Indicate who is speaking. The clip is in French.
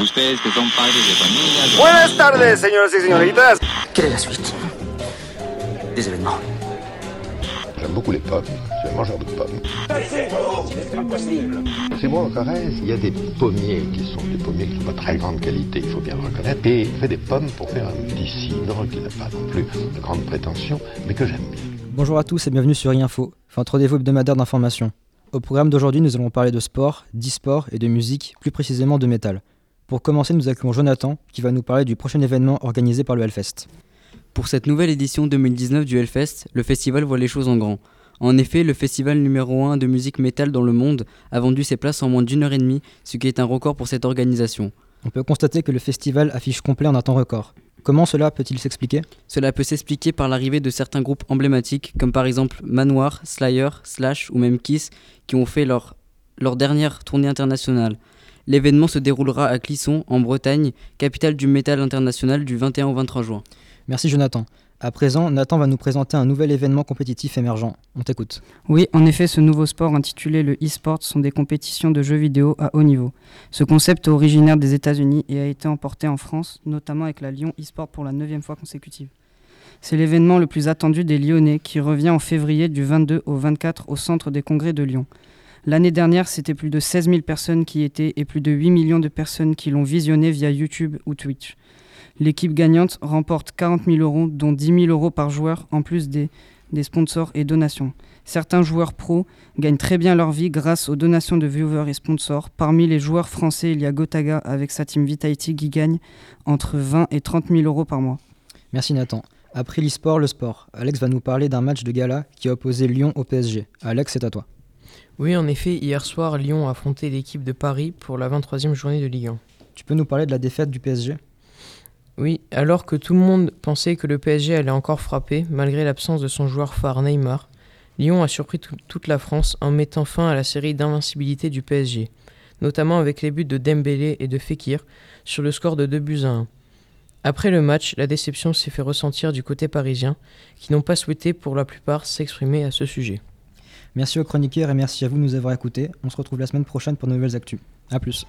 Speaker 1: ustedes que son padres de familia.
Speaker 2: Buenas tardes, señoras y señoritas.
Speaker 3: Quelle est la suite des événements
Speaker 4: J'aime beaucoup les pommes. Je suis un mangeur de pommes. C'est bon en Corrèze, il y a des pommiers qui sont des pommiers qui sont pas très grande qualité, il faut bien le reconnaître. Et il fait des pommes pour faire un petit cidre qui n'a pas non plus de grandes prétentions, mais que j'aime bien.
Speaker 5: Bonjour à tous et bienvenue sur Info, votre rendez-vous hebdomadaire d'information. Au programme d'aujourd'hui, nous allons parler de sport, d'e-sport et de musique, plus précisément de métal. Pour commencer, nous accueillons Jonathan qui va nous parler du prochain événement organisé par le Hellfest.
Speaker 6: Pour cette nouvelle édition 2019 du Hellfest, le festival voit les choses en grand. En effet, le festival numéro 1 de musique métal dans le monde a vendu ses places en moins d'une heure et demie, ce qui est un record pour cette organisation.
Speaker 5: On peut constater que le festival affiche complet en un temps record. Comment cela peut-il s'expliquer?
Speaker 6: Cela peut s'expliquer par l'arrivée de certains groupes emblématiques, comme par exemple Manoir, Slayer, Slash ou même Kiss, qui ont fait leur, leur dernière tournée internationale. L'événement se déroulera à Clisson, en Bretagne, capitale du métal international du 21 au 23 juin.
Speaker 5: Merci Jonathan. À présent, Nathan va nous présenter un nouvel événement compétitif émergent. On t'écoute.
Speaker 7: Oui, en effet, ce nouveau sport intitulé le e-sport sont des compétitions de jeux vidéo à haut niveau. Ce concept est originaire des États-Unis et a été emporté en France, notamment avec la Lyon e-sport pour la neuvième fois consécutive. C'est l'événement le plus attendu des Lyonnais qui revient en février du 22 au 24 au centre des congrès de Lyon. L'année dernière, c'était plus de 16 000 personnes qui y étaient et plus de 8 millions de personnes qui l'ont visionné via YouTube ou Twitch. L'équipe gagnante remporte 40 000 euros, dont 10 000 euros par joueur, en plus des, sponsors et donations. Certains joueurs pros gagnent très bien leur vie grâce aux donations de viewers et sponsors. Parmi les joueurs français, il y a Gotaga avec sa team Vitality qui gagne entre 20 et 30 000 euros par mois.
Speaker 5: Merci Nathan. Après l'e-sport, le sport. Alex va nous parler d'un match de gala qui a opposé Lyon au PSG. Alex, c'est à toi.
Speaker 8: Oui, en effet, hier soir, Lyon a affronté l'équipe de Paris pour la 23e journée de Ligue 1.
Speaker 5: Tu peux nous parler de la défaite du PSG
Speaker 8: Oui, alors que tout le monde pensait que le PSG allait encore frapper, malgré l'absence de son joueur phare Neymar, Lyon a surpris tout- toute la France en mettant fin à la série d'invincibilité du PSG, notamment avec les buts de Dembélé et de Fekir sur le score de 2 buts à 1. Après le match, la déception s'est fait ressentir du côté parisien, qui n'ont pas souhaité pour la plupart s'exprimer à ce sujet.
Speaker 5: Merci aux chroniqueurs et merci à vous de nous avoir écoutés. On se retrouve la semaine prochaine pour de nouvelles actus. A plus.